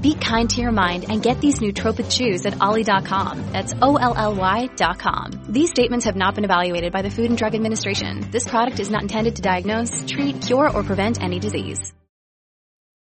Be kind to your mind and get these nootropic chews at olly.com. That's O-L-L-Y dot com. These statements have not been evaluated by the Food and Drug Administration. This product is not intended to diagnose, treat, cure, or prevent any disease.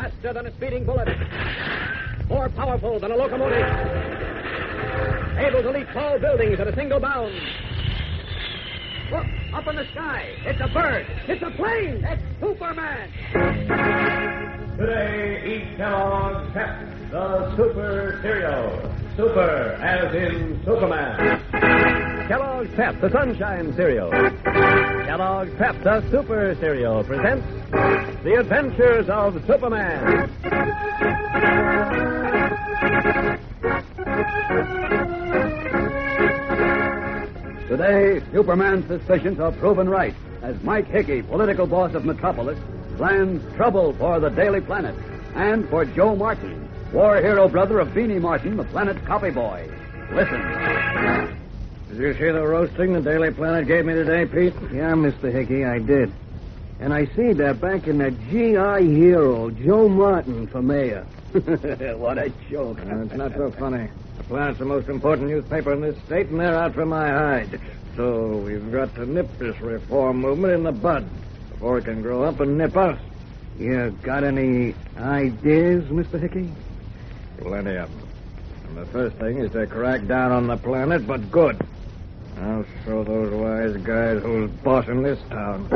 Faster than a speeding bullet. More powerful than a locomotive. Able to leap tall buildings at a single bound. Look, up in the sky. It's a bird. It's a plane. It's Superman. Today, eat Kellogg's Pep, the Super Cereal. Super, as in Superman. Kellogg's Pep, the Sunshine Cereal. Kellogg's Pep, the Super Cereal, presents The Adventures of Superman. Today, Superman's suspicions are proven right as Mike Hickey, political boss of Metropolis, plans trouble for the Daily Planet and for Joe Martin, war hero brother of Beanie Martin, the Planet copy boy. Listen. Did you see the roasting the Daily Planet gave me today, Pete? Yeah, Mr. Hickey, I did. And I see they're banking that GI hero, Joe Martin, for mayor. what a joke. Uh, it's not so funny. The Planet's the most important newspaper in this state, and they're out for my hide. So we've got to nip this reform movement in the bud before it can grow up and nip us. You got any ideas, Mr. Hickey? Plenty of them. And the first thing is to crack down on the planet, but good. I'll show those wise guys who's boss in this town.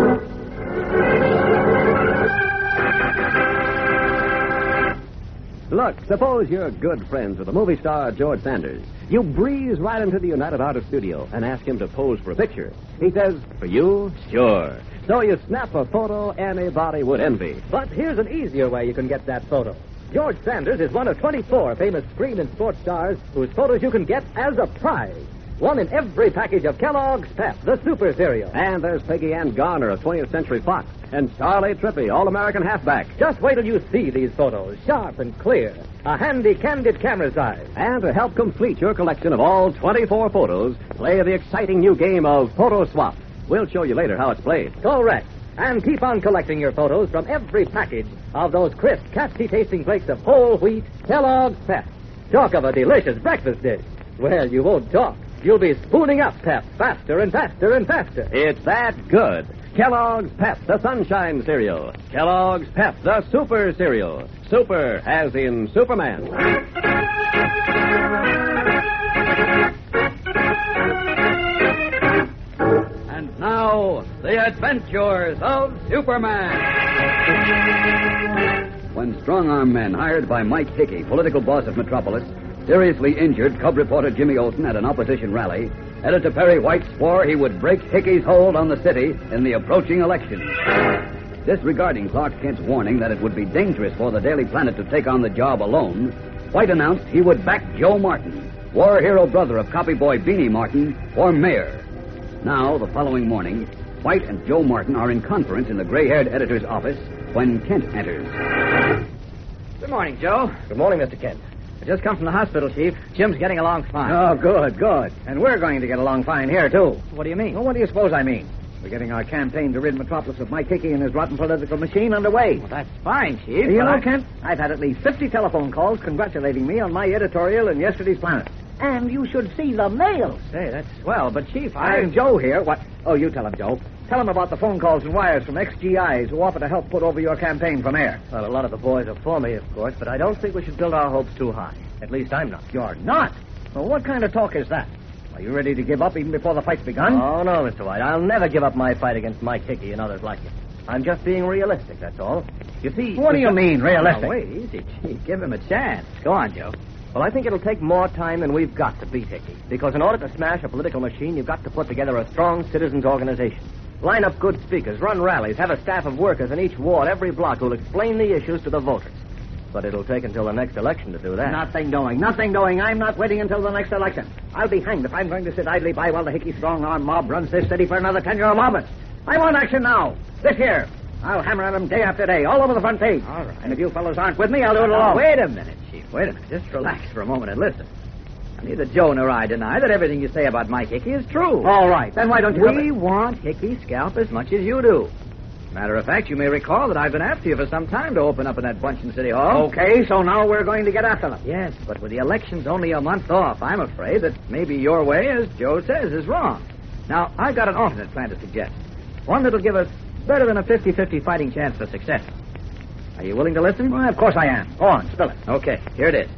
Look, suppose you're good friends with the movie star George Sanders. You breeze right into the United Artists studio and ask him to pose for a picture. He says, For you? Sure. So you snap a photo anybody would envy. But here's an easier way you can get that photo. George Sanders is one of 24 famous screen and sports stars whose photos you can get as a prize. One in every package of Kellogg's Pep, the super cereal. And there's Peggy Ann Garner of 20th Century Fox and Charley Trippi, All-American halfback. Just wait till you see these photos, sharp and clear. A handy, candid camera size. And to help complete your collection of all 24 photos, play the exciting new game of Photo Swap. We'll show you later how it's played. Correct. And keep on collecting your photos from every package of those crisp, catchy tasting flakes of whole wheat Kellogg's Pep. Talk of a delicious breakfast dish. Well, you won't talk. You'll be spooning up Pep faster and faster and faster. It's that good. Kellogg's Pep, the Sunshine Cereal. Kellogg's Pep, the Super Cereal. Super, as in Superman. And now, the adventures of Superman. When strong arm men hired by Mike Hickey, political boss of Metropolis, seriously injured cub reporter Jimmy Olsen at an opposition rally, Editor Perry White swore he would break Hickey's hold on the city in the approaching election. Disregarding Clark Kent's warning that it would be dangerous for the Daily Planet to take on the job alone, White announced he would back Joe Martin, war hero brother of copyboy Beanie Martin, for mayor. Now, the following morning, White and Joe Martin are in conference in the gray haired editor's office when Kent enters. Good morning, Joe. Good morning, Mr. Kent. I just come from the hospital, Chief. Jim's getting along fine. Oh, good, good. And we're going to get along fine here, too. What do you mean? Well, what do you suppose I mean? We're getting our campaign to rid Metropolis of Mike Hickey and his rotten political machine underway. Well, that's fine, Chief. you know, I- Kent, I've had at least 50 telephone calls congratulating me on my editorial in yesterday's Planet. And you should see the mail. Say, that's swell, but Chief, I... I'm Joe here. What? Oh, you tell him, Joe. Tell him about the phone calls and wires from ex-GIs who offer to help put over your campaign from air. Well, a lot of the boys are for me, of course, but I don't think we should build our hopes too high. At least I'm not. You're not? Well, what kind of talk is that? Are you ready to give up even before the fight's begun? Oh, no, Mr. White. I'll never give up my fight against Mike Hickey and others like him. I'm just being realistic, that's all. You see... What do you mean, realistic? Now, wait, easy, Chief. Give him a chance. Go on, Joe. Well, I think it'll take more time than we've got to beat Hickey. Because in order to smash a political machine, you've got to put together a strong citizens organization. Line up good speakers, run rallies, have a staff of workers in each ward, every block who'll explain the issues to the voters. But it'll take until the next election to do that. Nothing doing, nothing doing. I'm not waiting until the next election. I'll be hanged if I'm going to sit idly by while the Hickey strong arm mob runs this city for another ten year moment. I want action now. This here. I'll hammer at 'em day after day, all over the front page. All right. And if you fellows aren't with me, I'll do it Now, alone. wait a minute, Chief. Wait a minute. Just relax for a moment and listen. Neither Joe nor I deny that everything you say about Mike Hickey is true. All right. Then why don't you We want Hickey's scalp as much as you do. Matter of fact, you may recall that I've been after you for some time to open up in that bunch in City Hall. Okay, so now we're going to get after them. Yes, but with the elections only a month off, I'm afraid that maybe your way, as Joe says, is wrong. Now, I've got an alternate plan to suggest. One that'll give us better than a 50-50 fighting chance for success. Are you willing to listen? Well, of course I am. Go on, spill it. Okay, here it is.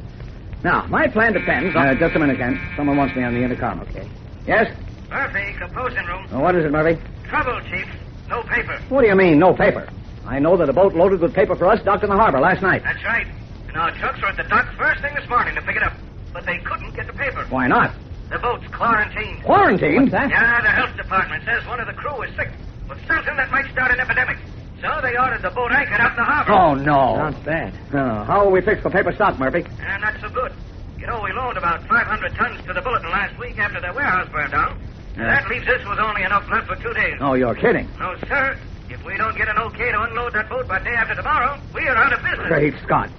Now, my plan depends on... Uh, just a minute, Kent. Someone wants me on the intercom. Okay. Yes? Murphy, composing room. Oh, what is it, Murphy? Trouble, Chief. No paper. What do you mean, no paper? I know that a boat loaded with paper for us docked in the harbor last night. That's right. And our trucks were at the dock first thing this morning to pick it up. But they couldn't get the paper. Why not? The boat's quarantined. Quarantined? What's that? Yeah, the health department says one of the crew is sick with something that might start an epidemic. So they ordered the boat anchored up in the harbor. Oh, no. Sounds bad. Uh, how will we fix the paper stock, Murphy? And not so good. You know, we loaned about 500 tons to the Bulletin last week after their warehouse burned down. And Yeah. That leaves us with only enough left for two days. Oh, you're kidding. No, sir. If we don't get an okay to unload that boat by day after tomorrow, we are out of business. Great Scott.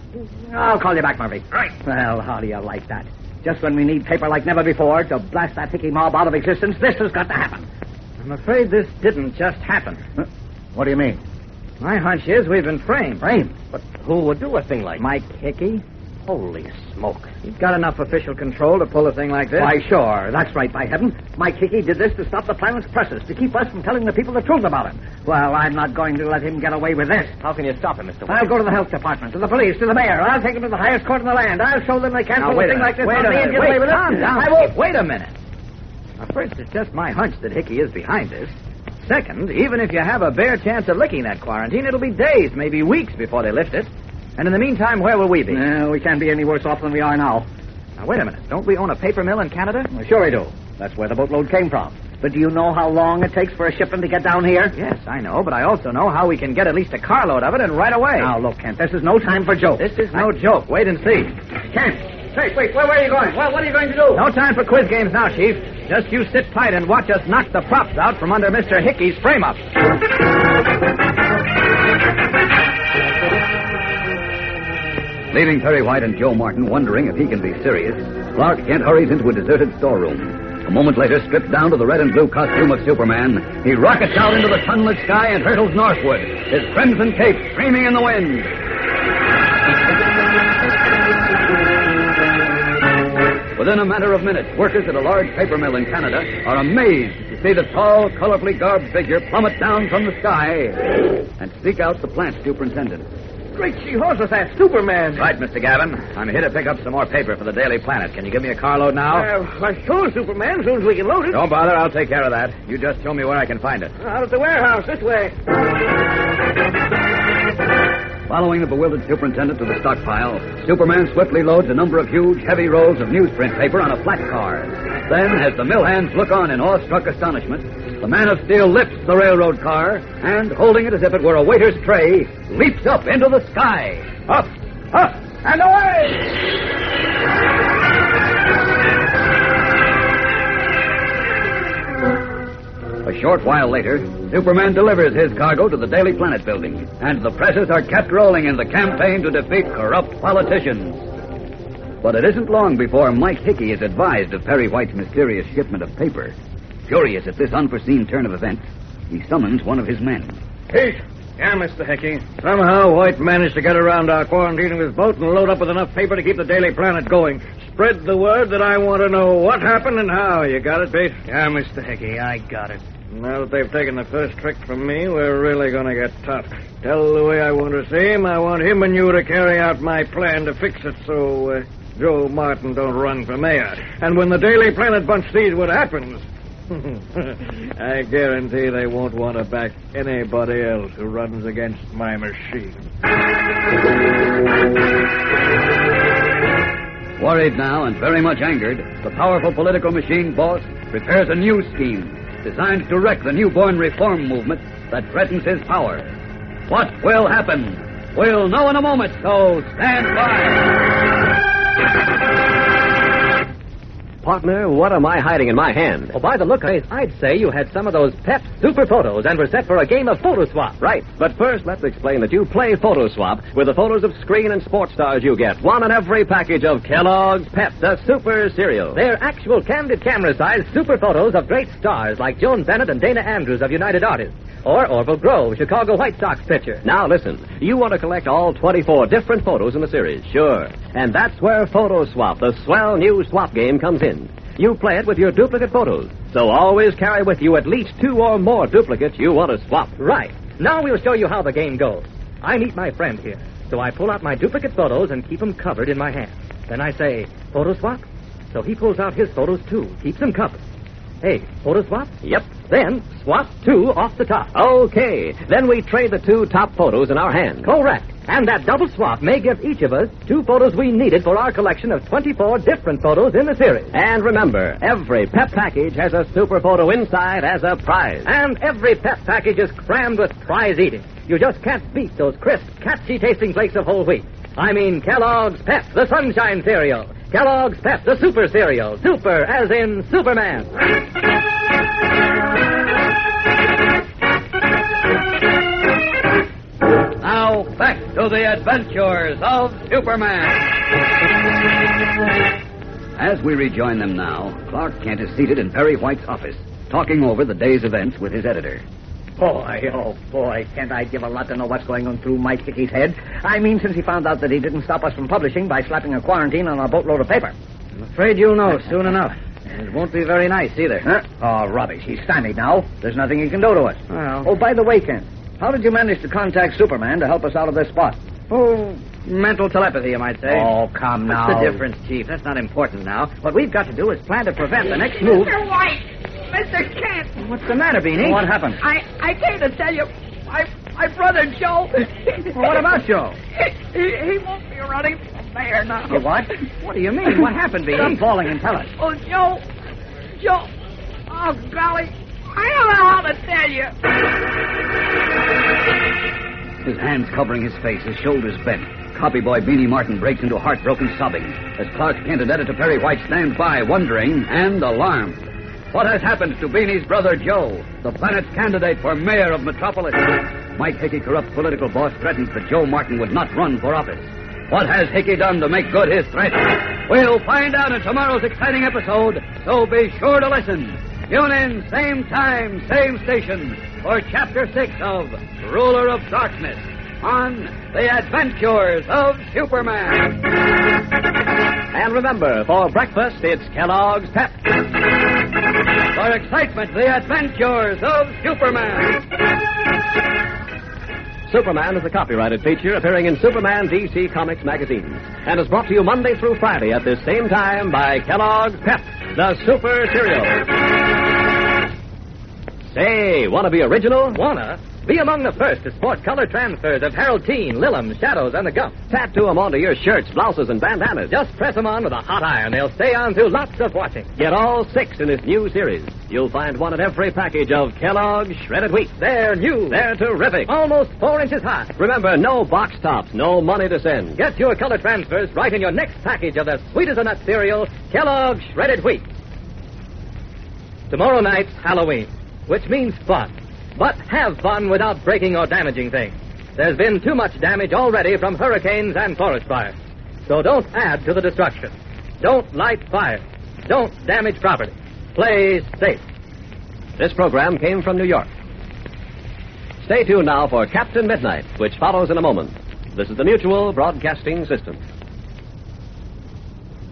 I'll call you back, Murphy. Right. Well, how do you like that? Just when we need paper like never before to blast that Hickey mob out of existence, this has got to happen. I'm afraid this didn't just happen. What do you mean? My hunch is we've been framed. Framed? But who would do a thing like Mike Hickey? Holy smoke. He's got enough official control to pull a thing like this. Why, sure. That's right, by heaven. Mike Hickey did this to stop the planet's presses, to keep us from telling the people the truth about him. Well, I'm not going to let him get away with this. How can you stop him, Mr. White? I'll go to the health department, to the police, to the mayor. I'll take him to the highest court in the land. I'll show them they can't Now, pull a wait a like this Wait on me and get away with it. calm down. I won't. Wait a minute. Now, first, it's just my hunch that Hickey is behind this. Second, even if you have a bare chance of licking that quarantine, it'll be days, maybe weeks before they lift it. And in the meantime, where will we be? No, we can't be any worse off than we are now. Now, wait a minute. Don't we own a paper mill in Canada? Well, sure we do. That's where the boatload came from. But do you know how long it takes for a shipment to get down here? Yes, I know, but I also know how we can get at least a carload of it and right away. Now, look, Kent, this is no time for jokes. This is no joke. Wait and see. Kent! Wait, wait, where, where are you going? Well, what are you going to do? No time for quiz games now, Chief. Just you sit tight and watch us knock the props out from under Mr. Hickey's frame up. Leaving Perry White and Joe Martin wondering if he can be serious, Clark Kent hurries into a deserted storeroom. A moment later, stripped down to the red and blue costume of Superman, he rockets out into the sunlit sky and hurtles northward, his crimson cape streaming in the wind. Within a matter of minutes, workers at a large paper mill in Canada are amazed to see the tall, colorfully garbed figure plummet down from the sky and seek out the plant superintendent. Great Jehoshaphat, that Superman. Right, Mr. Gavin. I'm here to pick up some more paper for the Daily Planet. Can you give me a carload now? Uh, well, sure, Superman, as soon as we can load it. Don't bother. I'll take care of that. You just show me where I can find it. Out at the warehouse, this way. Following the bewildered superintendent to the stockpile, Superman swiftly loads a number of huge, heavy rolls of newsprint paper on a flat car. Then, as the mill hands look on in awestruck astonishment, the man of steel lifts the railroad car and, holding it as if it were a waiter's tray, leaps up into the sky. Up, up, and away! A short while later, Superman delivers his cargo to the Daily Planet building, and the presses are kept rolling in the campaign to defeat corrupt politicians. But it isn't long before Mike Hickey is advised of Perry White's mysterious shipment of paper. Furious at this unforeseen turn of events, he summons one of his men. Pete! Yeah, Mr. Hickey. Somehow White managed to get around our quarantine of his boat and load up with enough paper to keep the Daily Planet going. Spread the word that I want to know what happened and how. You got it, Pete? Yeah, Mr. Hickey, I got it. Now that they've taken the first trick from me, we're really going to get tough. Tell way I want to see him. I want him and you to carry out my plan to fix it so uh, Joe Martin don't run for mayor. And when the Daily Planet bunch sees what happens, I guarantee they won't want to back anybody else who runs against my machine. Worried now and very much angered, the powerful political machine boss prepares a new scheme designed to wreck the newborn reform movement that threatens his power. What will happen? We'll know in a moment, so stand by. Partner, what am I hiding in my hand? Well, by the look of it, I'd say you had some of those pep super photos and were set for a game of photo swap. Right. But first, let's explain that you play photo swap with the photos of screen and sports stars you get. One in every package of Kellogg's Pep, the super cereal. They're actual candid camera size super photos of great stars like Joan Bennett and Dana Andrews of United Artists. Or Orval Grove, Chicago White Sox pitcher. Now listen, you want to collect all 24 different photos in the series, sure. And that's where Photo Swap, the swell new swap game, comes in. You play it with your duplicate photos. So always carry with you at least two or more duplicates you want to swap. Right. Now we'll show you how the game goes. I meet my friend here, so I pull out my duplicate photos and keep them covered in my hand. Then I say, photo swap. So he pulls out his photos too, keeps them covered. Hey, photo swap? Yep. Then swap two off the top. Okay. Then we trade the two top photos in our hand. Correct. And that double swap may give each of us two photos we needed for our collection of 24 different photos in the series. And remember, every PEP package has a super photo inside as a prize. And every PEP package is crammed with prize eating. You just can't beat those crisp, catchy tasting flakes of whole wheat. I mean Kellogg's Pep, the Sunshine Cereal. Kellogg's Pep, the Super Cereal. Super as in Superman. Now, back to the adventures of Superman. As we rejoin them now, Clark Kent is seated in Perry White's office, talking over the day's events with his editor. Boy, oh boy, can't I give a lot to know what's going on through Mike Hickey's head. I mean, since he found out that he didn't stop us from publishing by slapping a quarantine on a boatload of paper. I'm afraid you'll know soon enough. And it won't be very nice either. Huh? Oh, rubbish. He's stymied now. There's nothing he can do to us. Well. Oh, by the way, Kent, how did you manage to contact Superman to help us out of this spot? Oh, mental telepathy, you might say. Oh, come What's now. the difference, Chief? That's not important now. What we've got to do is plan to prevent the next move. Mr. White! Mr. Kent! What's the matter, Beanie? What happened? I, I came to tell you, my, my brother Joe. Well, what about Joe? He, he, he won't be running for mayor now. You what? What do you mean? What happened, Beanie? Stop falling and tell us. Oh, Joe. Joe. Oh, golly. I don't know how to tell you. His hands covering his face, his shoulders bent. Copy boy Beanie Martin breaks into heartbroken sobbing as Clark Kent and Editor Perry White stand by, wondering and alarmed. What has happened to Beanie's brother Joe, the planet's candidate for mayor of Metropolis? Mike Hickey, corrupt political boss, threatens that Joe Martin would not run for office. What has Hickey done to make good his threat? We'll find out in tomorrow's exciting episode, so be sure to listen. Tune in, same time, same station, for Chapter 6 of Ruler of Darkness on The Adventures of Superman. And remember, for breakfast, it's Kellogg's Pep. For excitement, The Adventures of Superman. Superman is a copyrighted feature appearing in Superman DC Comics magazines and is brought to you Monday through Friday at this same time by Kellogg's Pep, the Super Cereal. Say, want to be original? Wanna? Be among the first to sport color transfers of Harold Teen, Lillum, Shadows, and the Gump. Tattoo them onto your shirts, blouses, and bandanas. Just press them on with a hot iron. They'll stay on through lots of washing. Get all six in this new series. You'll find one in every package of Kellogg's Shredded Wheat. They're new. They're terrific. Almost four inches high. Remember, no box tops, no money to send. Get your color transfers right in your next package of the sweet as a nut cereal, Kellogg's Shredded Wheat. Tomorrow night's Halloween, which means fun. But have fun without breaking or damaging things. There's been too much damage already from hurricanes and forest fires. So don't add to the destruction. Don't light fires. Don't damage property. Play safe. This program came from New York. Stay tuned now for Captain Midnight, which follows in a moment. This is the Mutual Broadcasting System.